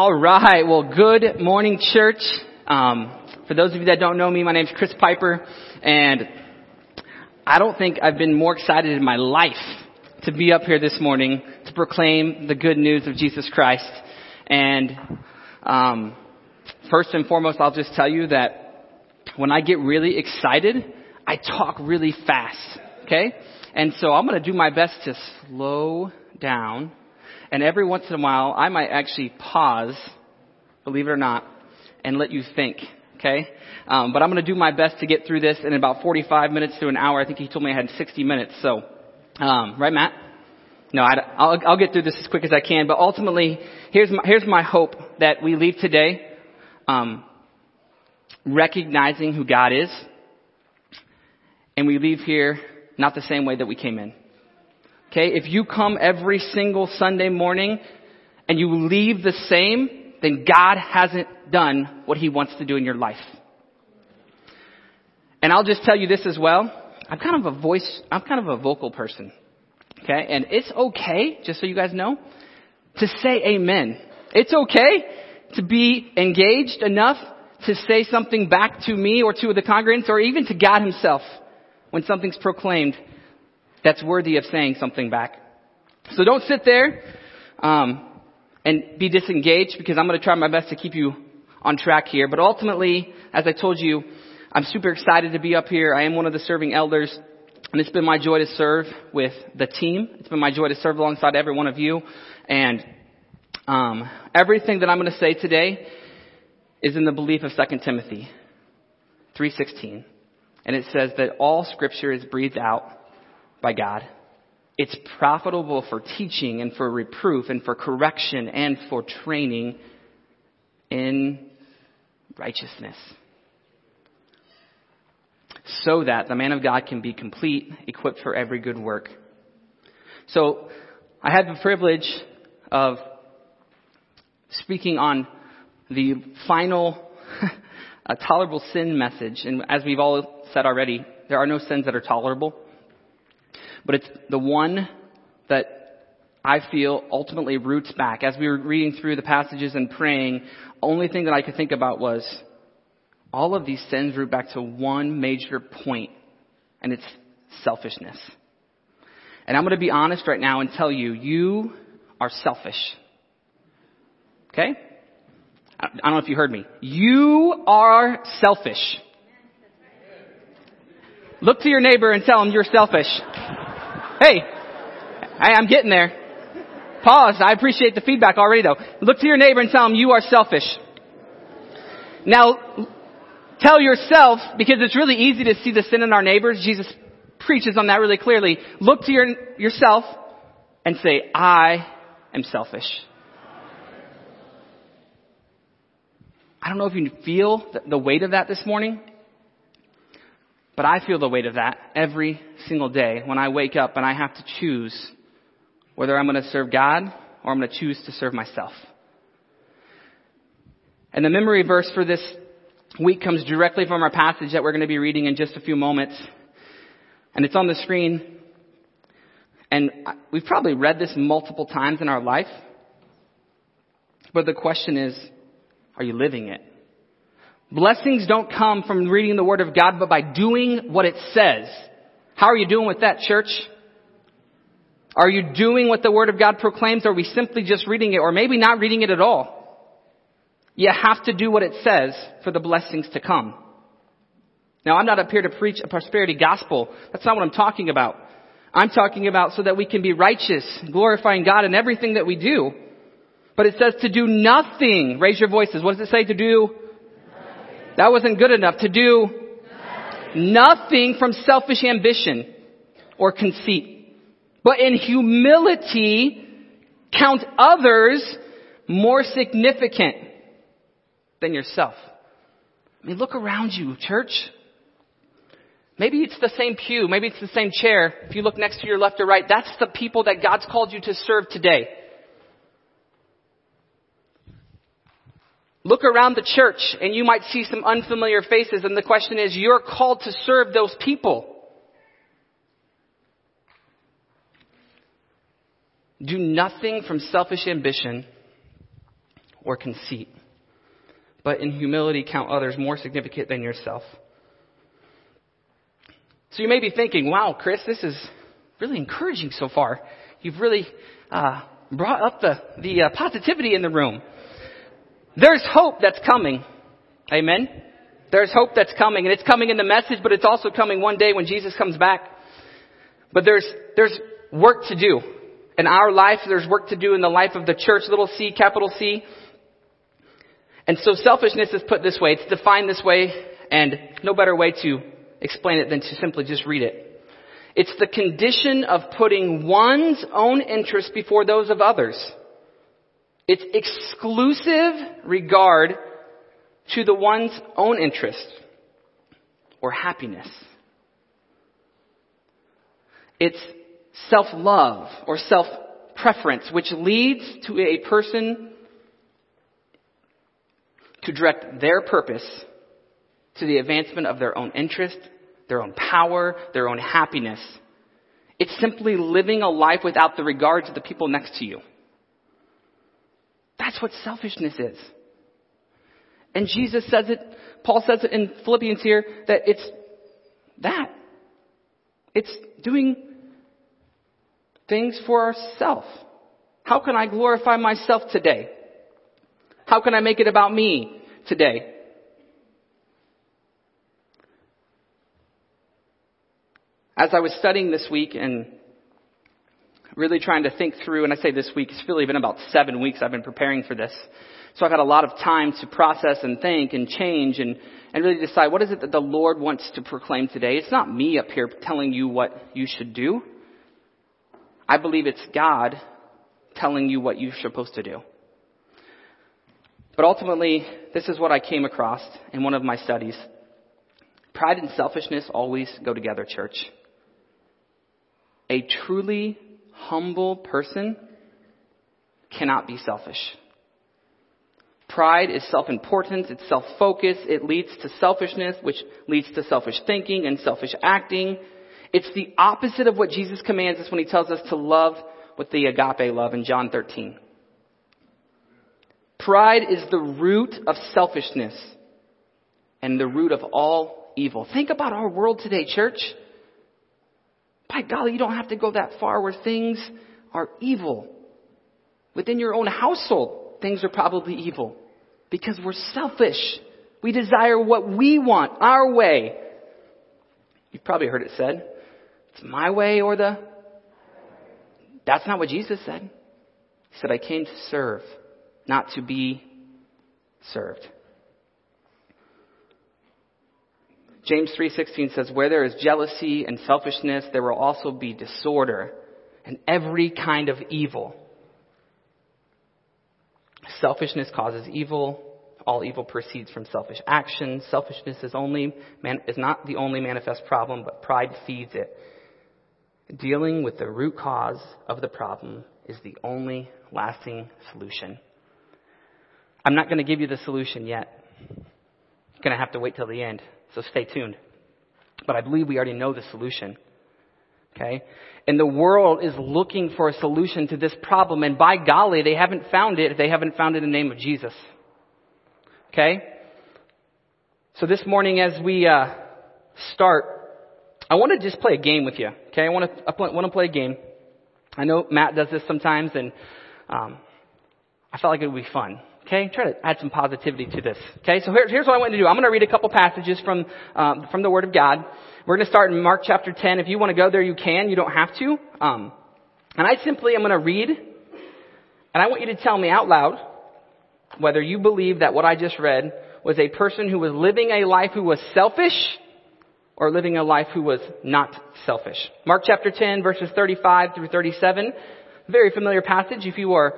All right. Well, good morning, church. Um, for those of you that don't know me, my name is Chris Piper, and I don't think I've been more excited in my life to be up here this morning to proclaim the good news of Jesus Christ. And um, first and foremost, I'll just tell you that when I get really excited, I talk really fast. Okay, and so I'm going to do my best to slow down and every once in a while, I might actually pause, believe it or not, and let you think. Okay? Um, but I'm going to do my best to get through this in about 45 minutes to an hour. I think he told me I had 60 minutes. So, um, right, Matt? No, I, will I'll get through this as quick as I can. But ultimately, here's my, here's my hope that we leave today um, recognizing who God is, and we leave here not the same way that we came in. Okay, if you come every single Sunday morning and you leave the same, then God hasn't done what He wants to do in your life. And I'll just tell you this as well. I'm kind of a voice, I'm kind of a vocal person. Okay, and it's okay, just so you guys know, to say amen. It's okay to be engaged enough to say something back to me or to the congregants or even to God Himself when something's proclaimed that's worthy of saying something back. So don't sit there um, and be disengaged because I'm going to try my best to keep you on track here. But ultimately, as I told you, I'm super excited to be up here. I am one of the serving elders. And it's been my joy to serve with the team. It's been my joy to serve alongside every one of you. And um, everything that I'm going to say today is in the belief of 2 Timothy 3.16. And it says that all scripture is breathed out by God. It's profitable for teaching and for reproof and for correction and for training in righteousness. So that the man of God can be complete, equipped for every good work. So, I had the privilege of speaking on the final tolerable sin message. And as we've all said already, there are no sins that are tolerable. But it's the one that I feel ultimately roots back. As we were reading through the passages and praying, only thing that I could think about was all of these sins root back to one major point, and it's selfishness. And I'm going to be honest right now and tell you, you are selfish. Okay? I don't know if you heard me. You are selfish. Look to your neighbor and tell him you're selfish. Hey, I, I'm getting there. Pause. I appreciate the feedback already though. Look to your neighbor and tell him you are selfish. Now, tell yourself, because it's really easy to see the sin in our neighbors. Jesus preaches on that really clearly. Look to your, yourself and say, I am selfish. I don't know if you feel the weight of that this morning. But I feel the weight of that every single day when I wake up and I have to choose whether I'm going to serve God or I'm going to choose to serve myself. And the memory verse for this week comes directly from our passage that we're going to be reading in just a few moments. And it's on the screen. And we've probably read this multiple times in our life. But the question is, are you living it? Blessings don't come from reading the Word of God, but by doing what it says. How are you doing with that, church? Are you doing what the Word of God proclaims, or are we simply just reading it, or maybe not reading it at all? You have to do what it says for the blessings to come. Now, I'm not up here to preach a prosperity gospel. That's not what I'm talking about. I'm talking about so that we can be righteous, glorifying God in everything that we do. But it says to do nothing. Raise your voices. What does it say to do? That wasn't good enough to do nothing from selfish ambition or conceit, but in humility count others more significant than yourself. I mean, look around you, church. Maybe it's the same pew. Maybe it's the same chair. If you look next to your left or right, that's the people that God's called you to serve today. Look around the church and you might see some unfamiliar faces and the question is, you're called to serve those people. Do nothing from selfish ambition or conceit, but in humility count others more significant than yourself. So you may be thinking, wow, Chris, this is really encouraging so far. You've really uh, brought up the, the uh, positivity in the room. There's hope that's coming. Amen. There's hope that's coming, and it's coming in the message, but it's also coming one day when Jesus comes back. But there's, there's work to do. In our life, there's work to do in the life of the church, little c, capital C. And so selfishness is put this way. It's defined this way, and no better way to explain it than to simply just read it. It's the condition of putting one's own interests before those of others. It's exclusive regard to the one's own interest or happiness. It's self-love or self-preference, which leads to a person to direct their purpose to the advancement of their own interest, their own power, their own happiness. It's simply living a life without the regard to the people next to you. That's what selfishness is. And Jesus says it, Paul says it in Philippians here, that it's that. It's doing things for ourselves. How can I glorify myself today? How can I make it about me today? As I was studying this week and really trying to think through, and I say this week, it's really been about seven weeks I've been preparing for this. So I've had a lot of time to process and think and change and, and really decide what is it that the Lord wants to proclaim today. It's not me up here telling you what you should do. I believe it's God telling you what you're supposed to do. But ultimately, this is what I came across in one of my studies. Pride and selfishness always go together, church. A truly humble person cannot be selfish. Pride is self-importance, it's self-focus, it leads to selfishness, which leads to selfish thinking and selfish acting. It's the opposite of what Jesus commands us when he tells us to love with the agape love in John 13. Pride is the root of selfishness and the root of all evil. Think about our world today, church. By golly, you don't have to go that far where things are evil. Within your own household, things are probably evil because we're selfish. We desire what we want, our way. You've probably heard it said, it's my way or the. That's not what Jesus said. He said, I came to serve, not to be served. James 3:16 says where there is jealousy and selfishness there will also be disorder and every kind of evil. Selfishness causes evil. All evil proceeds from selfish action. Selfishness is only man, is not the only manifest problem, but pride feeds it. Dealing with the root cause of the problem is the only lasting solution. I'm not going to give you the solution yet. I'm going to have to wait till the end. So stay tuned. But I believe we already know the solution. Okay? And the world is looking for a solution to this problem, and by golly, they haven't found it if they haven't found it in the name of Jesus. Okay? So this morning as we uh, start, I want to just play a game with you. Okay? I want to, I want to play a game. I know Matt does this sometimes, and um, I felt like it would be fun. Okay, try to add some positivity to this. Okay, so here, here's what I want to do. I'm going to read a couple passages from um, from the Word of God. We're going to start in Mark chapter 10. If you want to go there, you can. You don't have to. Um, and I simply am going to read, and I want you to tell me out loud whether you believe that what I just read was a person who was living a life who was selfish, or living a life who was not selfish. Mark chapter 10 verses 35 through 37. Very familiar passage if you are,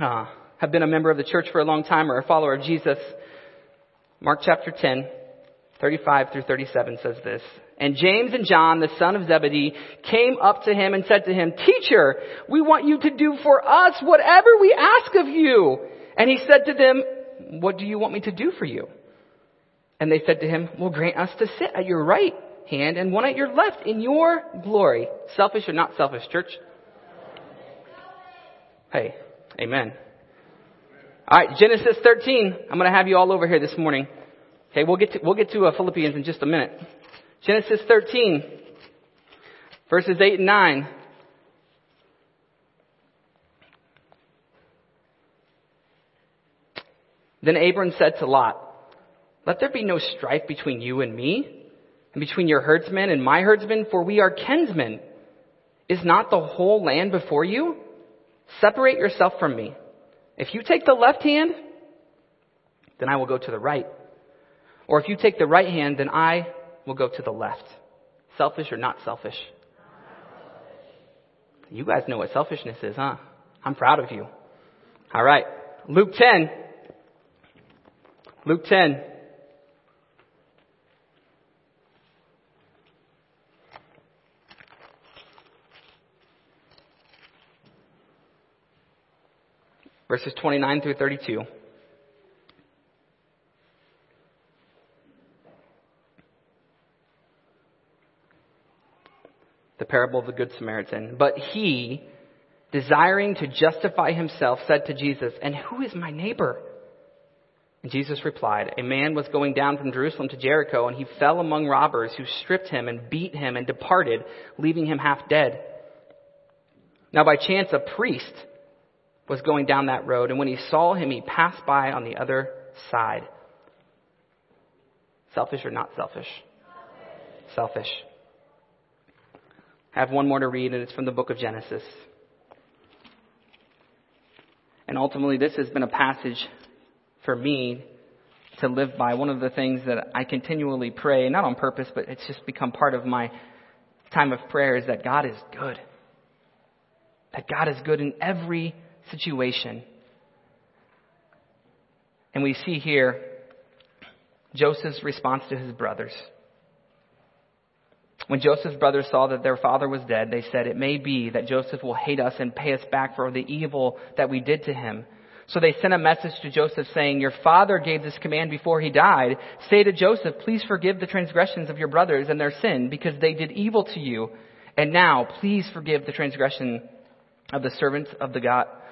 uh, have been a member of the church for a long time or a follower of Jesus. Mark chapter 10, 35 through 37 says this. And James and John, the son of Zebedee, came up to him and said to him, Teacher, we want you to do for us whatever we ask of you. And he said to them, What do you want me to do for you? And they said to him, Well, grant us to sit at your right hand and one at your left in your glory. Selfish or not selfish, church? Hey, amen. All right, Genesis 13. I'm going to have you all over here this morning. Okay, we'll get to, we'll get to uh, Philippians in just a minute. Genesis 13, verses 8 and 9. Then Abram said to Lot, Let there be no strife between you and me, and between your herdsmen and my herdsmen, for we are kinsmen. Is not the whole land before you? Separate yourself from me. If you take the left hand, then I will go to the right. Or if you take the right hand, then I will go to the left. Selfish or not selfish? You guys know what selfishness is, huh? I'm proud of you. All right. Luke 10. Luke 10. Verses 29 through 32. The parable of the Good Samaritan. But he, desiring to justify himself, said to Jesus, And who is my neighbor? And Jesus replied, A man was going down from Jerusalem to Jericho, and he fell among robbers who stripped him and beat him and departed, leaving him half dead. Now by chance a priest was going down that road, and when he saw him, he passed by on the other side. Selfish or not selfish? Selfish. I have one more to read, and it's from the book of Genesis. And ultimately, this has been a passage for me to live by. One of the things that I continually pray, not on purpose, but it's just become part of my time of prayer, is that God is good. That God is good in every situation. And we see here Joseph's response to his brothers. When Joseph's brothers saw that their father was dead, they said, It may be that Joseph will hate us and pay us back for the evil that we did to him. So they sent a message to Joseph saying, Your father gave this command before he died. Say to Joseph, Please forgive the transgressions of your brothers and their sin, because they did evil to you. And now, please forgive the transgression of the servants of the God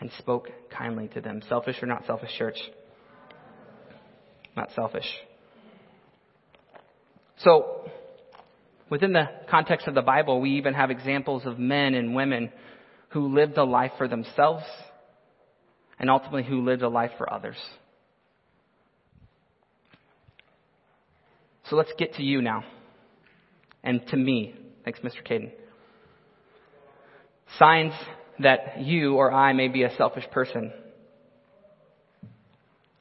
and spoke kindly to them. Selfish or not selfish, church? Not selfish. So, within the context of the Bible, we even have examples of men and women who lived a life for themselves and ultimately who lived a life for others. So let's get to you now and to me. Thanks, Mr. Caden. Signs that you or I may be a selfish person.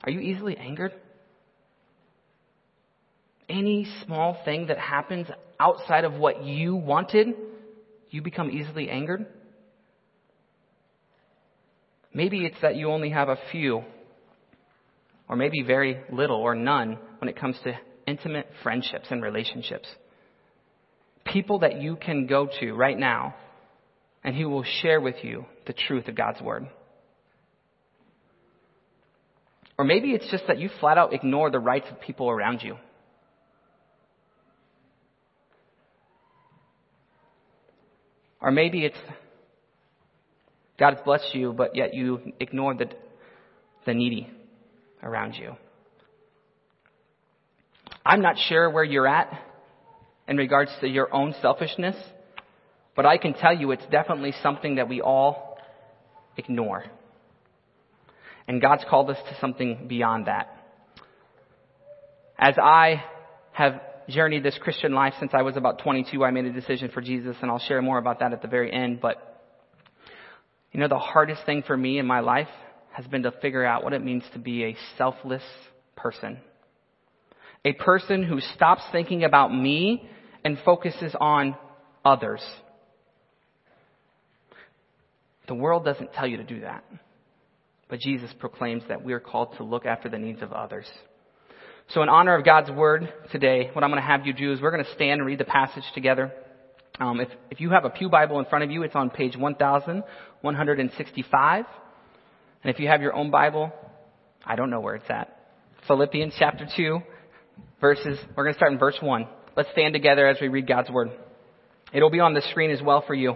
Are you easily angered? Any small thing that happens outside of what you wanted, you become easily angered? Maybe it's that you only have a few, or maybe very little or none when it comes to intimate friendships and relationships. People that you can go to right now and he will share with you the truth of God's Word. Or maybe it's just that you flat out ignore the rights of people around you. Or maybe it's God has blessed you, but yet you ignore the, the needy around you. I'm not sure where you're at in regards to your own selfishness, but I can tell you it's definitely something that we all ignore. And God's called us to something beyond that. As I have journeyed this Christian life since I was about 22, I made a decision for Jesus, and I'll share more about that at the very end. But, you know, the hardest thing for me in my life has been to figure out what it means to be a selfless person. A person who stops thinking about me and focuses on others. The world doesn't tell you to do that. But Jesus proclaims that we are called to look after the needs of others. So in honor of God's word today, what I'm going to have you do is we're going to stand and read the passage together. Um, if, if you have a Pew Bible in front of you, it's on page 1165. And if you have your own Bible, I don't know where it's at. Philippians chapter 2, verses, we're going to start in verse 1. Let's stand together as we read God's word. It'll be on the screen as well for you.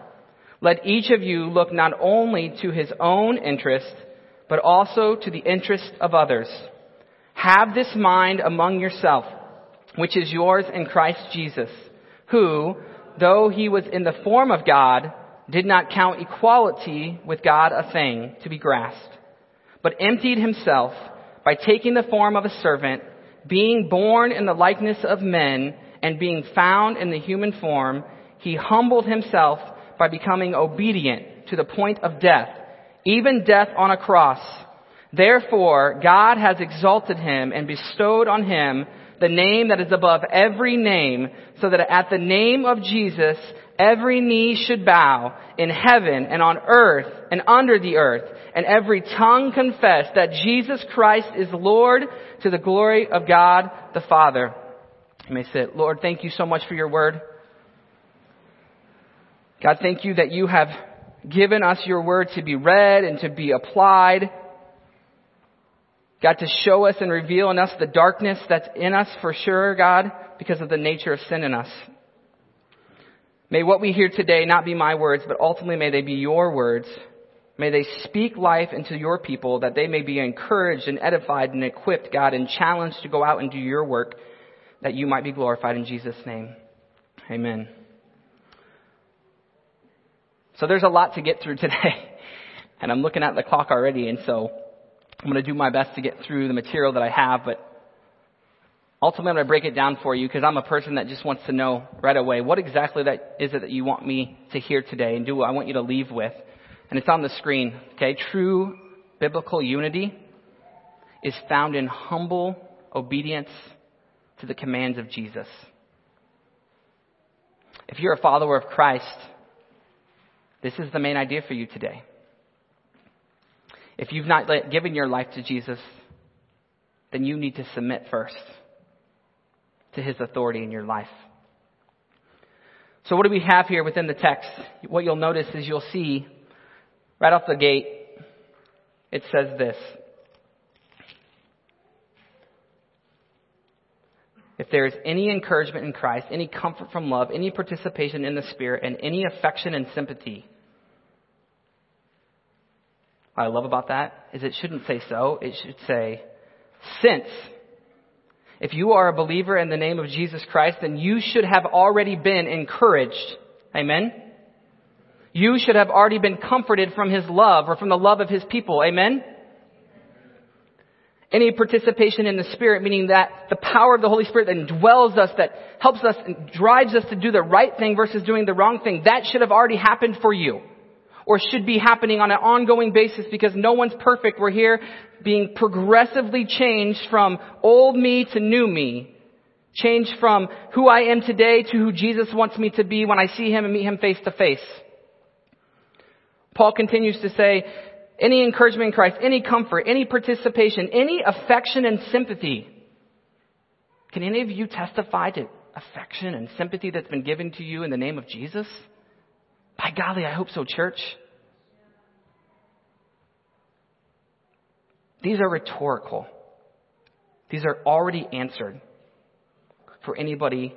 Let each of you look not only to his own interest, but also to the interest of others. Have this mind among yourself, which is yours in Christ Jesus, who, though he was in the form of God, did not count equality with God a thing to be grasped, but emptied himself by taking the form of a servant, being born in the likeness of men, and being found in the human form, he humbled himself by becoming obedient to the point of death, even death on a cross. Therefore, God has exalted him and bestowed on him the name that is above every name, so that at the name of Jesus, every knee should bow in heaven and on earth and under the earth, and every tongue confess that Jesus Christ is Lord to the glory of God the Father. You may sit. Lord, thank you so much for your word. God, thank you that you have given us your word to be read and to be applied. God, to show us and reveal in us the darkness that's in us for sure, God, because of the nature of sin in us. May what we hear today not be my words, but ultimately may they be your words. May they speak life into your people that they may be encouraged and edified and equipped, God, and challenged to go out and do your work that you might be glorified in Jesus' name. Amen. So there's a lot to get through today. And I'm looking at the clock already, and so I'm going to do my best to get through the material that I have, but ultimately I'm going to break it down for you because I'm a person that just wants to know right away what exactly that is it that you want me to hear today and do what I want you to leave with. And it's on the screen, okay? True biblical unity is found in humble obedience to the commands of Jesus. If you're a follower of Christ, this is the main idea for you today. If you've not given your life to Jesus, then you need to submit first to his authority in your life. So what do we have here within the text? What you'll notice is you'll see right off the gate, it says this. If there is any encouragement in Christ, any comfort from love, any participation in the Spirit, and any affection and sympathy, what I love about that is it shouldn't say so. It should say, since. If you are a believer in the name of Jesus Christ, then you should have already been encouraged. Amen? You should have already been comforted from His love or from the love of His people. Amen? Any participation in the Spirit, meaning that the power of the Holy Spirit that indwells us, that helps us and drives us to do the right thing versus doing the wrong thing, that should have already happened for you or should be happening on an ongoing basis because no one's perfect. We're here being progressively changed from old me to new me. Changed from who I am today to who Jesus wants me to be when I see Him and meet Him face to face. Paul continues to say, any encouragement in Christ, any comfort, any participation, any affection and sympathy. Can any of you testify to affection and sympathy that's been given to you in the name of Jesus? By golly, I hope so, church. These are rhetorical. These are already answered for anybody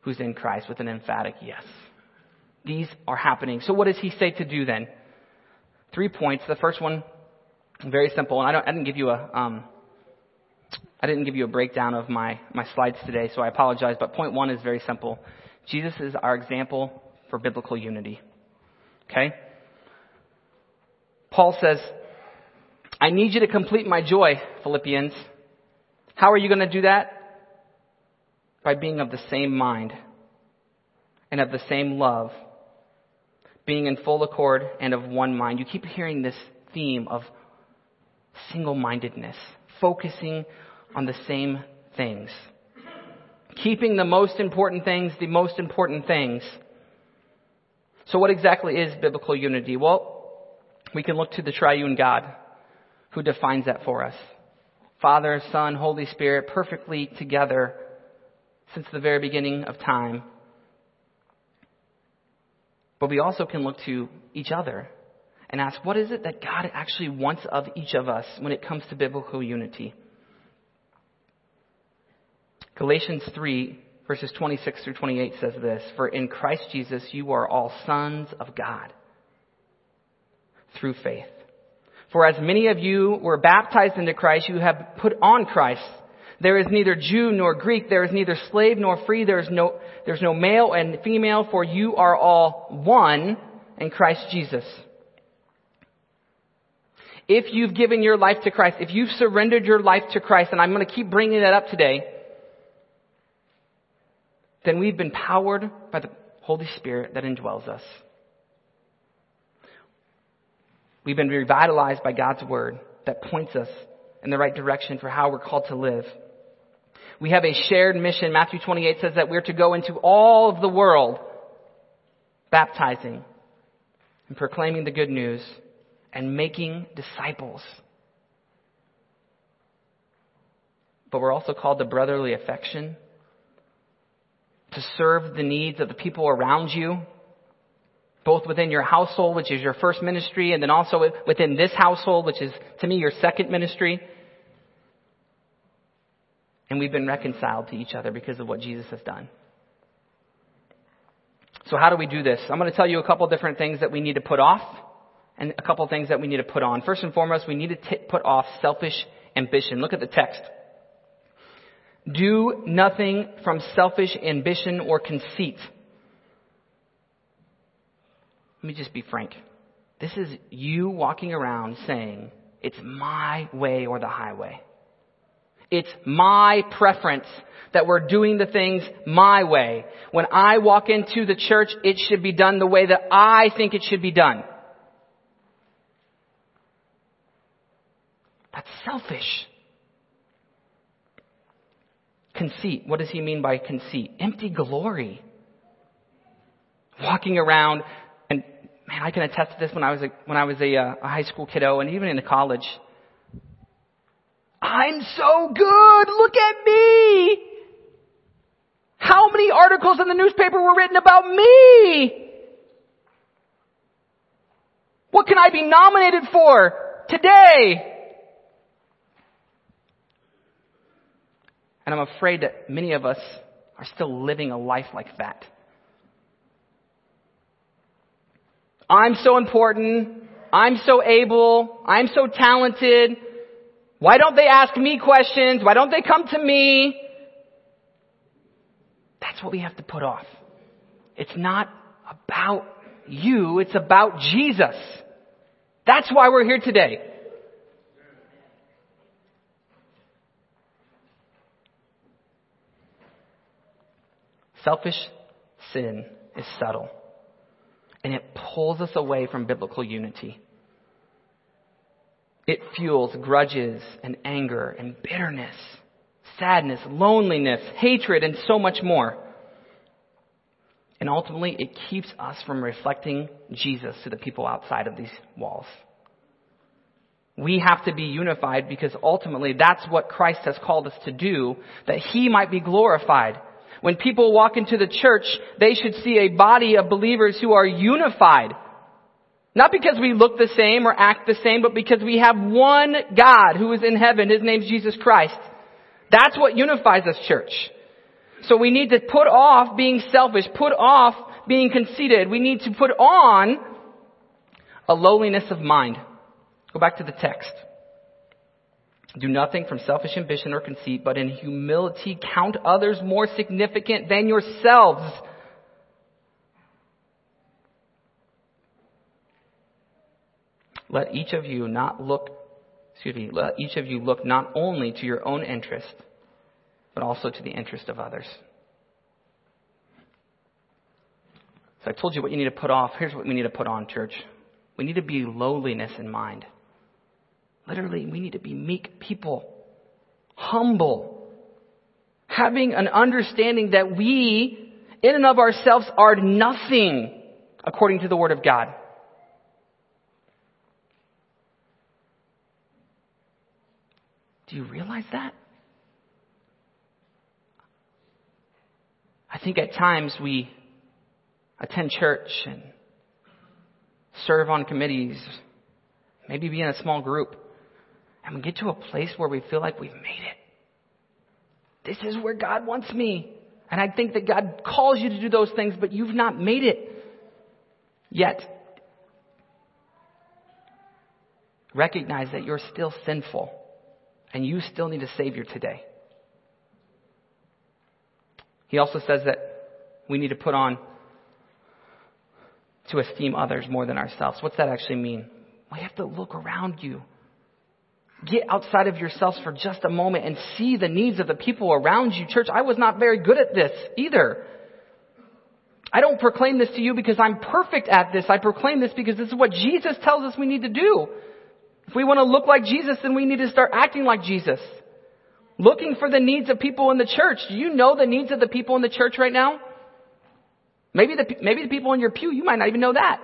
who's in Christ with an emphatic yes. These are happening. So what does he say to do then? Three points. The first one, very simple, and I, don't, I didn't give you a, um, I didn't give you a breakdown of my, my slides today, so I apologize, but point one is very simple. Jesus is our example for biblical unity. Okay? Paul says, I need you to complete my joy, Philippians. How are you going to do that? By being of the same mind and of the same love, being in full accord and of one mind. You keep hearing this theme of single mindedness, focusing on the same things, keeping the most important things the most important things. So, what exactly is biblical unity? Well, we can look to the triune God who defines that for us. Father, Son, Holy Spirit, perfectly together since the very beginning of time. But we also can look to each other and ask, what is it that God actually wants of each of us when it comes to biblical unity? Galatians 3, verses 26 through 28 says this For in Christ Jesus you are all sons of God through faith. For as many of you were baptized into Christ, you have put on Christ. There is neither Jew nor Greek, there is neither slave nor free, there is no, there's no male and female, for you are all one in Christ Jesus. If you've given your life to Christ, if you've surrendered your life to Christ, and I'm going to keep bringing that up today, then we've been powered by the Holy Spirit that indwells us. We've been revitalized by God's Word that points us in the right direction for how we're called to live. We have a shared mission. Matthew 28 says that we're to go into all of the world, baptizing and proclaiming the good news and making disciples. But we're also called to brotherly affection, to serve the needs of the people around you, both within your household, which is your first ministry, and then also within this household, which is, to me, your second ministry. And we've been reconciled to each other because of what Jesus has done. So how do we do this? I'm going to tell you a couple different things that we need to put off and a couple things that we need to put on. First and foremost, we need to t- put off selfish ambition. Look at the text. Do nothing from selfish ambition or conceit let me just be frank. This is you walking around saying, it's my way or the highway. It's my preference that we're doing the things my way. When I walk into the church, it should be done the way that I think it should be done. That's selfish. Conceit. What does he mean by conceit? Empty glory. Walking around and man, I can attest to this when I was a, when I was a, uh, a high school kiddo and even in college. I'm so good. Look at me. How many articles in the newspaper were written about me? What can I be nominated for today? And I'm afraid that many of us are still living a life like that. I'm so important. I'm so able. I'm so talented. Why don't they ask me questions? Why don't they come to me? That's what we have to put off. It's not about you. It's about Jesus. That's why we're here today. Selfish sin is subtle and it pulls us away from biblical unity. It fuels grudges and anger and bitterness, sadness, loneliness, hatred, and so much more. And ultimately, it keeps us from reflecting Jesus to the people outside of these walls. We have to be unified because ultimately that's what Christ has called us to do, that He might be glorified. When people walk into the church, they should see a body of believers who are unified. Not because we look the same or act the same, but because we have one God who is in heaven. His name's Jesus Christ. That's what unifies us, church. So we need to put off being selfish, put off being conceited. We need to put on a lowliness of mind. Go back to the text. Do nothing from selfish ambition or conceit, but in humility count others more significant than yourselves. Let each of you not look, excuse me, let each of you look not only to your own interest, but also to the interest of others. So I told you what you need to put off. Here's what we need to put on, church. We need to be lowliness in mind. Literally, we need to be meek people, humble, having an understanding that we, in and of ourselves, are nothing according to the Word of God. Do you realize that? I think at times we attend church and serve on committees, maybe be in a small group, and we get to a place where we feel like we've made it. This is where God wants me. And I think that God calls you to do those things, but you've not made it yet. Recognize that you're still sinful and you still need a Savior today. He also says that we need to put on to esteem others more than ourselves. What's that actually mean? We have to look around you. Get outside of yourselves for just a moment and see the needs of the people around you. Church, I was not very good at this either. I don't proclaim this to you because I'm perfect at this. I proclaim this because this is what Jesus tells us we need to do. If we want to look like Jesus, then we need to start acting like Jesus. Looking for the needs of people in the church. Do you know the needs of the people in the church right now? Maybe the, maybe the people in your pew, you might not even know that.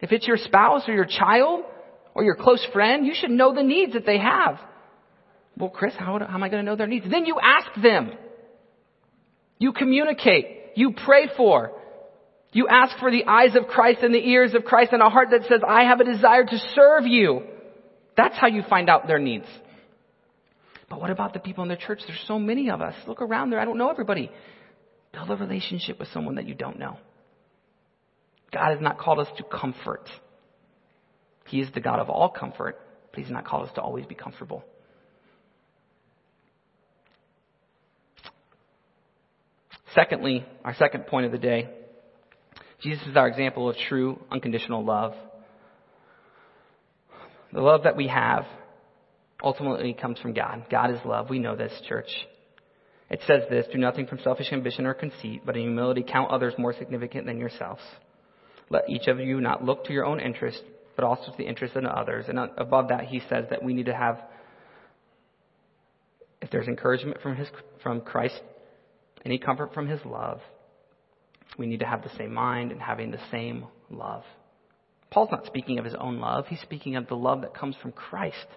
If it's your spouse or your child or your close friend, you should know the needs that they have. Well, Chris, how, how am I going to know their needs? Then you ask them. You communicate. You pray for. You ask for the eyes of Christ and the ears of Christ and a heart that says, I have a desire to serve you. That's how you find out their needs. But what about the people in the church? There's so many of us. Look around there. I don't know everybody. Build a relationship with someone that you don't know. God has not called us to comfort. He is the God of all comfort, but He's not called us to always be comfortable. Secondly, our second point of the day Jesus is our example of true unconditional love. The love that we have ultimately comes from God. God is love. We know this, church. It says this, do nothing from selfish ambition or conceit, but in humility count others more significant than yourselves. Let each of you not look to your own interest, but also to the interest of others. And above that, he says that we need to have, if there's encouragement from his, from Christ, any comfort from his love, we need to have the same mind and having the same love. Paul's not speaking of his own love. He's speaking of the love that comes from Christ.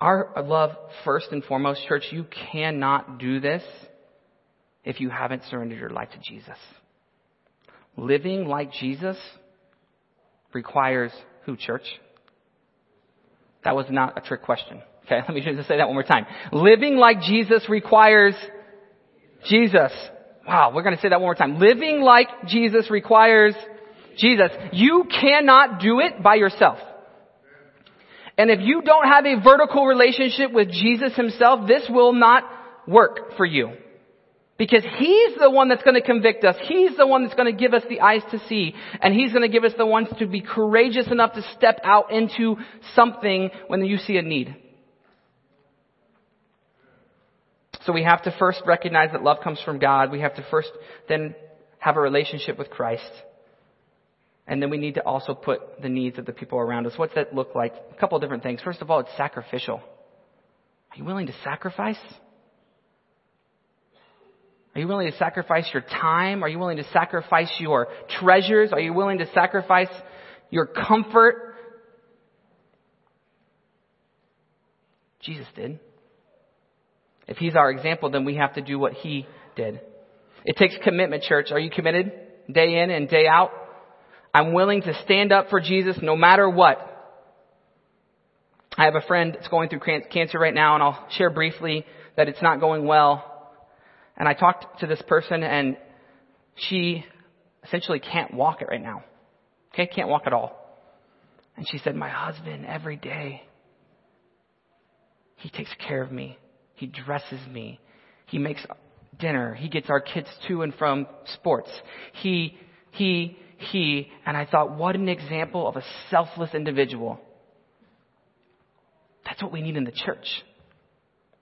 Our love, first and foremost, church, you cannot do this if you haven't surrendered your life to Jesus. Living like Jesus requires who, church? That was not a trick question. Okay, let me just say that one more time. Living like Jesus requires Jesus. Wow, we're going to say that one more time. Living like Jesus requires Jesus. You cannot do it by yourself. And if you don't have a vertical relationship with Jesus himself, this will not work for you. Because He's the one that's going to convict us. He's the one that's going to give us the eyes to see. And He's going to give us the ones to be courageous enough to step out into something when you see a need. So we have to first recognize that love comes from God. We have to first then have a relationship with Christ. And then we need to also put the needs of the people around us. What's that look like? A couple of different things. First of all, it's sacrificial. Are you willing to sacrifice? Are you willing to sacrifice your time? Are you willing to sacrifice your treasures? Are you willing to sacrifice your comfort? Jesus did. If he's our example, then we have to do what he did. It takes commitment, church. Are you committed day in and day out? I'm willing to stand up for Jesus no matter what. I have a friend that's going through cancer right now and I'll share briefly that it's not going well. And I talked to this person and she essentially can't walk it right now. Okay, can't walk at all. And she said, my husband every day, he takes care of me. He dresses me. He makes dinner. He gets our kids to and from sports. He, he, he. And I thought, what an example of a selfless individual. That's what we need in the church.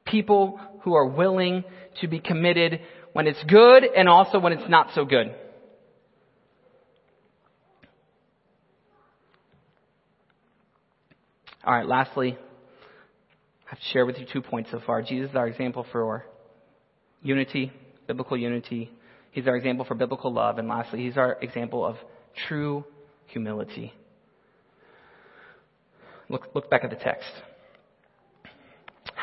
People who are willing to be committed when it's good and also when it's not so good. All right, lastly, I've shared with you two points so far. Jesus is our example for unity, biblical unity. He's our example for biblical love. And lastly, he's our example of true humility. Look, look back at the text.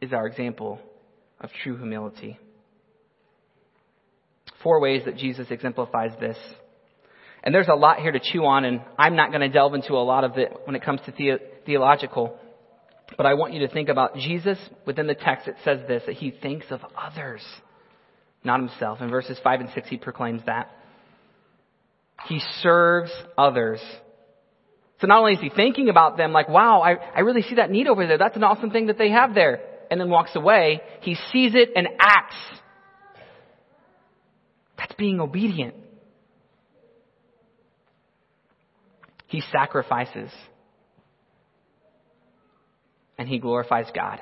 is our example of true humility. Four ways that Jesus exemplifies this. And there's a lot here to chew on, and I'm not going to delve into a lot of it when it comes to the- theological. But I want you to think about Jesus within the text. It says this, that he thinks of others, not himself. In verses 5 and 6, he proclaims that. He serves others. So not only is he thinking about them like, wow, I, I really see that need over there. That's an awesome thing that they have there and then walks away. He sees it and acts. That's being obedient. He sacrifices. And he glorifies God.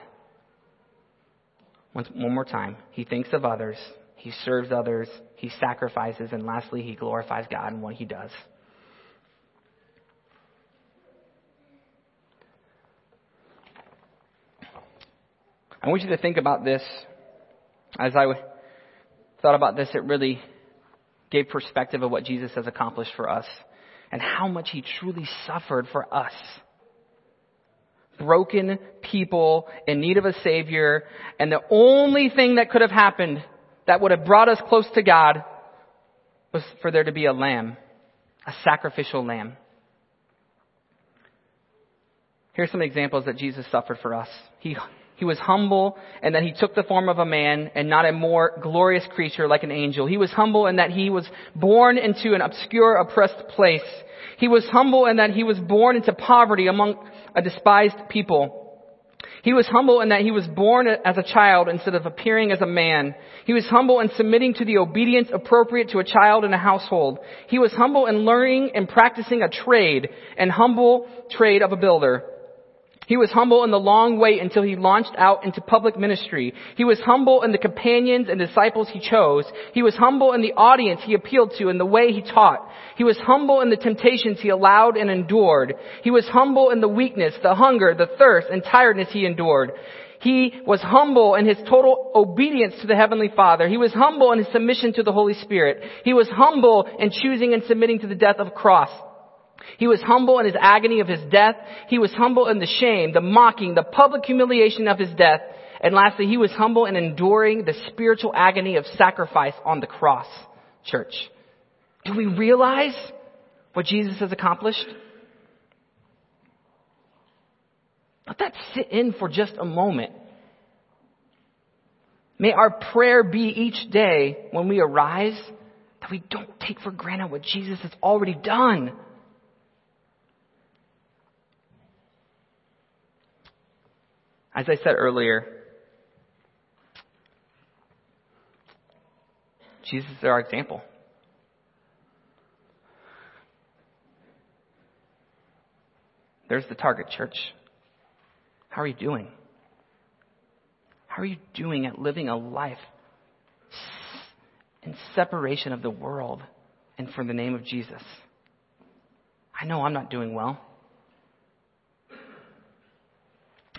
Once, one more time. He thinks of others. He serves others. He sacrifices. And lastly, he glorifies God in what he does. I want you to think about this. As I thought about this, it really gave perspective of what Jesus has accomplished for us and how much he truly suffered for us. Broken people in need of a Savior, and the only thing that could have happened that would have brought us close to God was for there to be a lamb, a sacrificial lamb. Here's some examples that Jesus suffered for us. He he was humble and that he took the form of a man and not a more glorious creature like an angel. He was humble in that he was born into an obscure, oppressed place. He was humble in that he was born into poverty among a despised people. He was humble in that he was born as a child instead of appearing as a man. He was humble in submitting to the obedience appropriate to a child in a household. He was humble in learning and practicing a trade, an humble trade of a builder. He was humble in the long wait until he launched out into public ministry. He was humble in the companions and disciples he chose. He was humble in the audience he appealed to and the way he taught. He was humble in the temptations he allowed and endured. He was humble in the weakness, the hunger, the thirst, and tiredness he endured. He was humble in his total obedience to the Heavenly Father. He was humble in his submission to the Holy Spirit. He was humble in choosing and submitting to the death of a cross. He was humble in his agony of his death. He was humble in the shame, the mocking, the public humiliation of his death. And lastly, he was humble in enduring the spiritual agony of sacrifice on the cross. Church. Do we realize what Jesus has accomplished? Let that sit in for just a moment. May our prayer be each day when we arise that we don't take for granted what Jesus has already done. As I said earlier, Jesus is our example. There's the target, church. How are you doing? How are you doing at living a life in separation of the world and for the name of Jesus? I know I'm not doing well.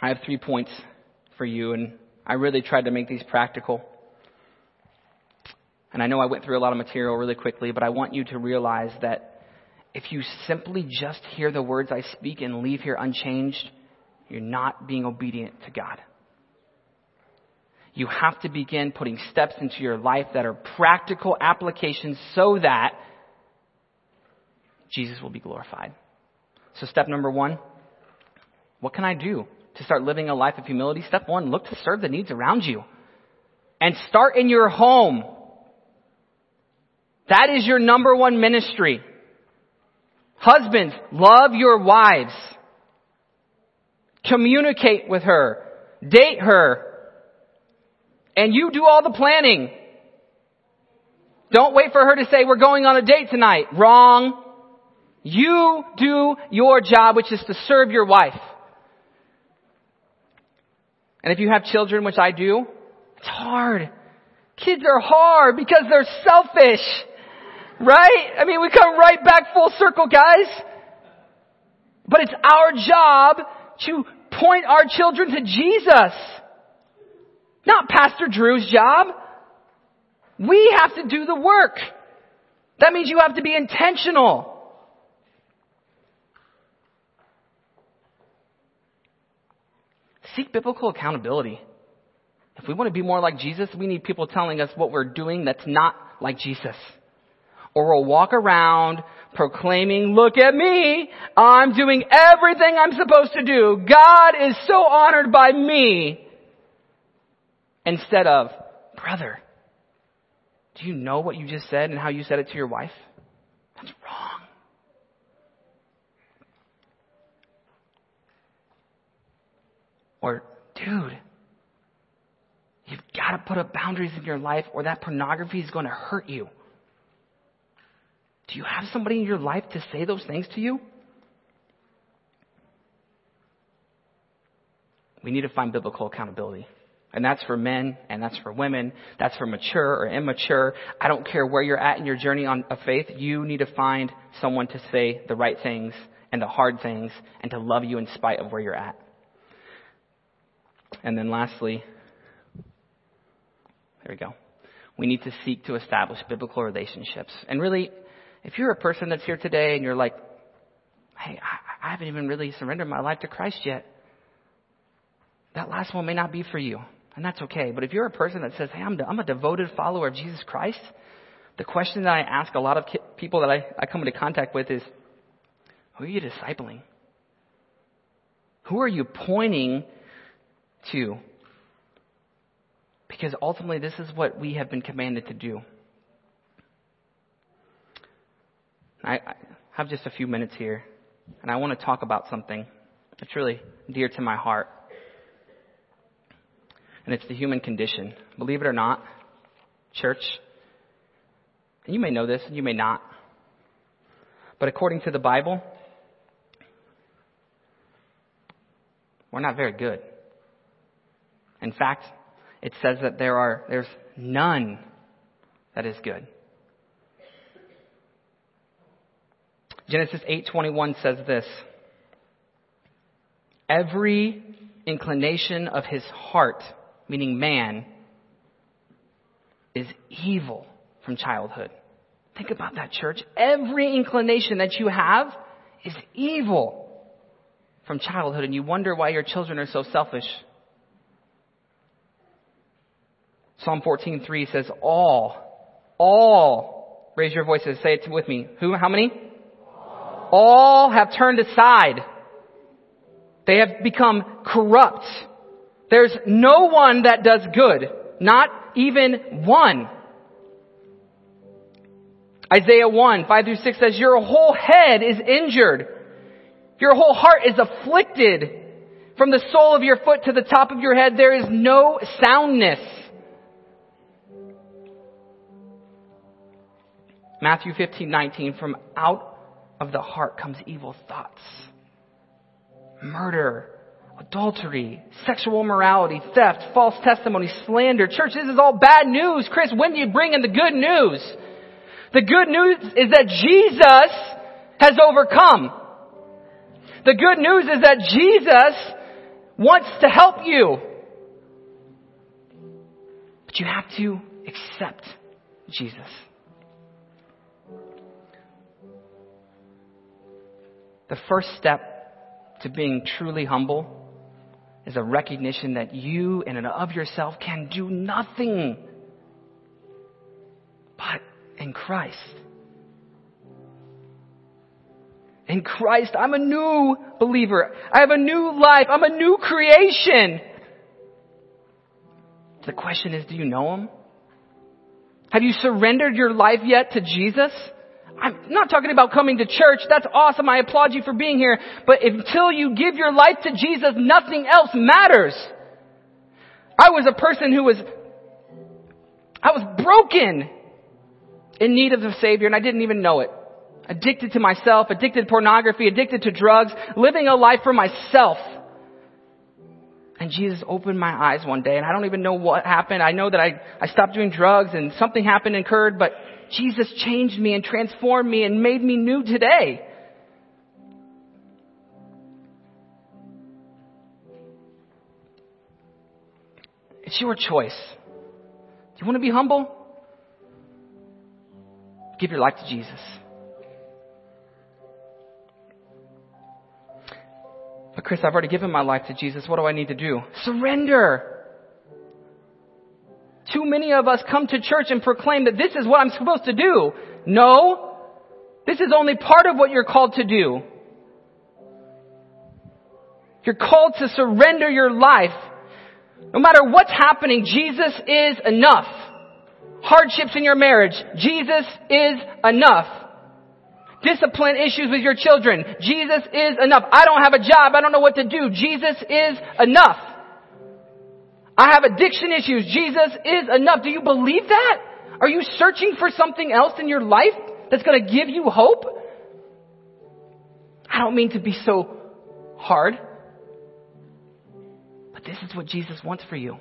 I have three points for you, and I really tried to make these practical. And I know I went through a lot of material really quickly, but I want you to realize that if you simply just hear the words I speak and leave here unchanged, you're not being obedient to God. You have to begin putting steps into your life that are practical applications so that Jesus will be glorified. So step number one, what can I do to start living a life of humility? Step one, look to serve the needs around you. And start in your home. That is your number one ministry. Husbands, love your wives. Communicate with her. Date her. And you do all the planning. Don't wait for her to say, we're going on a date tonight. Wrong. You do your job, which is to serve your wife. And if you have children, which I do, it's hard. Kids are hard because they're selfish. Right? I mean, we come right back full circle, guys. But it's our job to point our children to Jesus. Not Pastor Drew's job. We have to do the work. That means you have to be intentional. Seek biblical accountability. If we want to be more like Jesus, we need people telling us what we're doing that's not like Jesus. Or we'll walk around proclaiming, look at me, I'm doing everything I'm supposed to do. God is so honored by me. Instead of, brother, do you know what you just said and how you said it to your wife? That's wrong. Or, dude, you've got to put up boundaries in your life or that pornography is going to hurt you. Do you have somebody in your life to say those things to you? We need to find biblical accountability. And that's for men and that's for women. That's for mature or immature. I don't care where you're at in your journey on, of faith. You need to find someone to say the right things and the hard things and to love you in spite of where you're at. And then lastly, there we go. We need to seek to establish biblical relationships. And really, if you're a person that's here today and you're like, hey, I, I haven't even really surrendered my life to Christ yet, that last one may not be for you. And that's okay. But if you're a person that says, hey, I'm, I'm a devoted follower of Jesus Christ, the question that I ask a lot of people that I, I come into contact with is, who are you discipling? Who are you pointing to? Because ultimately, this is what we have been commanded to do. I, I have just a few minutes here, and I want to talk about something that's really dear to my heart. And it's the human condition. Believe it or not, church, and you may know this, and you may not, but according to the Bible, we're not very good. In fact, it says that there are, there's none that is good. Genesis 8:21 says this. Every inclination of his heart, meaning man, is evil from childhood. Think about that, church. Every inclination that you have is evil from childhood, and you wonder why your children are so selfish. Psalm 14:3 says, "All, all." Raise your voices. Say it with me. Who? How many? all have turned aside. They have become corrupt. There's no one that does good. Not even one. Isaiah 1, 5 through 6 says, Your whole head is injured. Your whole heart is afflicted. From the sole of your foot to the top of your head, there is no soundness. Matthew 15, 19, from out of the heart comes evil thoughts, murder, adultery, sexual immorality, theft, false testimony, slander. Church, this is all bad news. Chris, when do you bring in the good news? The good news is that Jesus has overcome. The good news is that Jesus wants to help you. But you have to accept Jesus. The first step to being truly humble is a recognition that you in and of yourself can do nothing but in Christ. In Christ, I'm a new believer. I have a new life. I'm a new creation. The question is, do you know Him? Have you surrendered your life yet to Jesus? I'm not talking about coming to church. That's awesome. I applaud you for being here. But until you give your life to Jesus, nothing else matters. I was a person who was, I was broken in need of a Savior and I didn't even know it. Addicted to myself, addicted to pornography, addicted to drugs, living a life for myself. And Jesus opened my eyes one day and I don't even know what happened. I know that I, I stopped doing drugs and something happened and occurred, but Jesus changed me and transformed me and made me new today. It's your choice. Do you want to be humble? Give your life to Jesus. But Chris, I've already given my life to Jesus. What do I need to do? Surrender. Too many of us come to church and proclaim that this is what I'm supposed to do. No. This is only part of what you're called to do. You're called to surrender your life. No matter what's happening, Jesus is enough. Hardships in your marriage, Jesus is enough. Discipline issues with your children, Jesus is enough. I don't have a job, I don't know what to do, Jesus is enough. I have addiction issues. Jesus is enough. Do you believe that? Are you searching for something else in your life that's going to give you hope? I don't mean to be so hard, but this is what Jesus wants for you.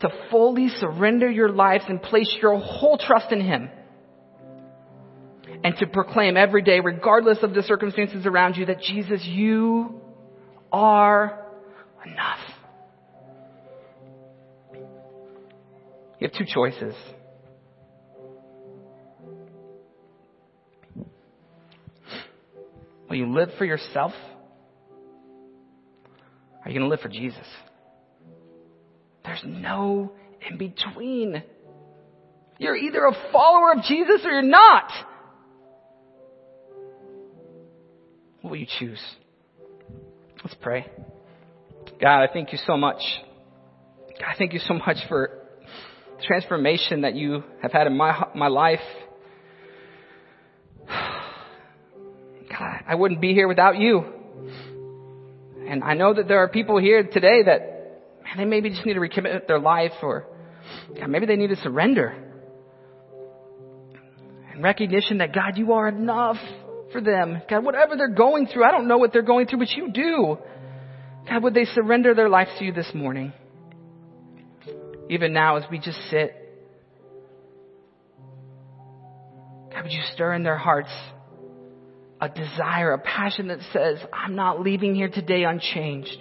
To fully surrender your lives and place your whole trust in Him. And to proclaim every day, regardless of the circumstances around you, that Jesus, you are enough. You have two choices. Will you live for yourself? Or are you going to live for Jesus? There's no in between. You're either a follower of Jesus or you're not. What will you choose? Let's pray. God, I thank you so much. God, thank you so much for transformation that you have had in my, my life. God, I wouldn't be here without you. And I know that there are people here today that, man, they maybe just need to recommit their life or God, maybe they need to surrender. And recognition that God, you are enough for them. God, whatever they're going through, I don't know what they're going through, but you do. God, would they surrender their life to you this morning? Even now as we just sit. God, would you stir in their hearts a desire, a passion that says, I'm not leaving here today unchanged.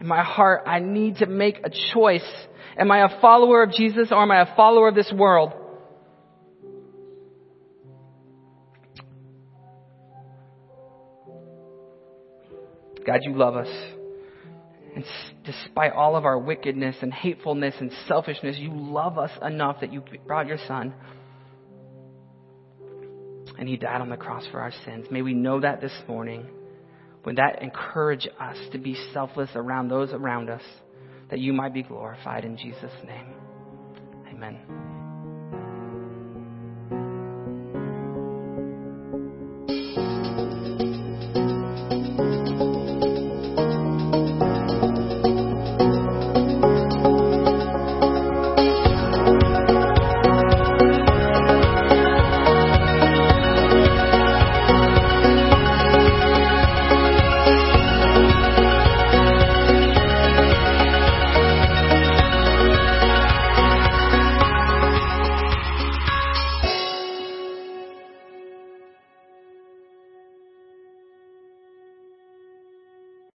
In my heart, I need to make a choice. Am I a follower of Jesus or am I a follower of this world? God, you love us. And despite all of our wickedness and hatefulness and selfishness, you love us enough that you brought your son. And he died on the cross for our sins. May we know that this morning. Would that encourage us to be selfless around those around us, that you might be glorified in Jesus' name. Amen.